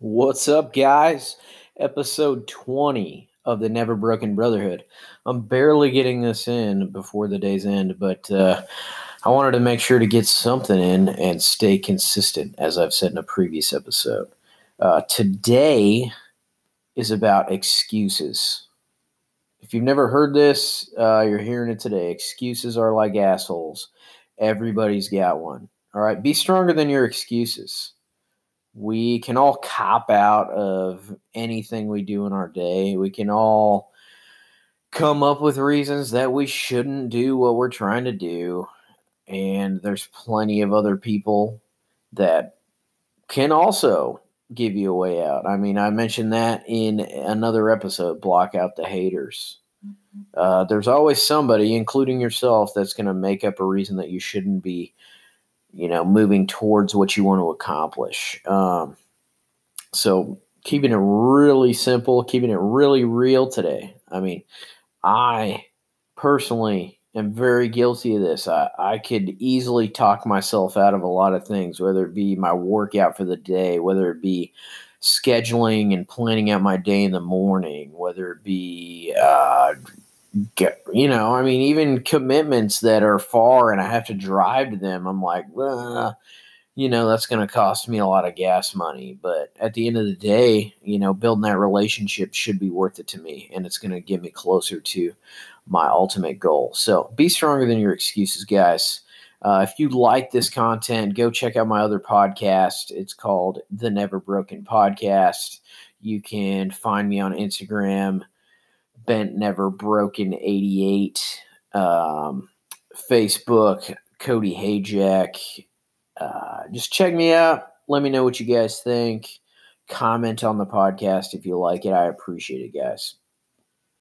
What's up, guys? Episode 20 of the Never Broken Brotherhood. I'm barely getting this in before the day's end, but uh, I wanted to make sure to get something in and stay consistent, as I've said in a previous episode. Uh, today is about excuses. If you've never heard this, uh, you're hearing it today. Excuses are like assholes. Everybody's got one. All right, be stronger than your excuses we can all cop out of anything we do in our day. We can all come up with reasons that we shouldn't do what we're trying to do. And there's plenty of other people that can also give you a way out. I mean, I mentioned that in another episode block out the haters. Mm-hmm. Uh, there's always somebody, including yourself, that's going to make up a reason that you shouldn't be you know, moving towards what you want to accomplish. Um, so keeping it really simple, keeping it really real today. I mean, I personally am very guilty of this. I, I could easily talk myself out of a lot of things, whether it be my workout for the day, whether it be scheduling and planning out my day in the morning, whether it be uh, get, you know, I mean, even commitments that are far and I have to drive to them, I'm like, you know, that's going to cost me a lot of gas money. But at the end of the day, you know, building that relationship should be worth it to me and it's going to get me closer to my ultimate goal. So be stronger than your excuses, guys. Uh, if you like this content, go check out my other podcast. It's called The Never Broken Podcast. You can find me on Instagram Bent Never Broken 88, um, Facebook, Cody Hayjack. Uh, just check me out. Let me know what you guys think. Comment on the podcast if you like it. I appreciate it, guys.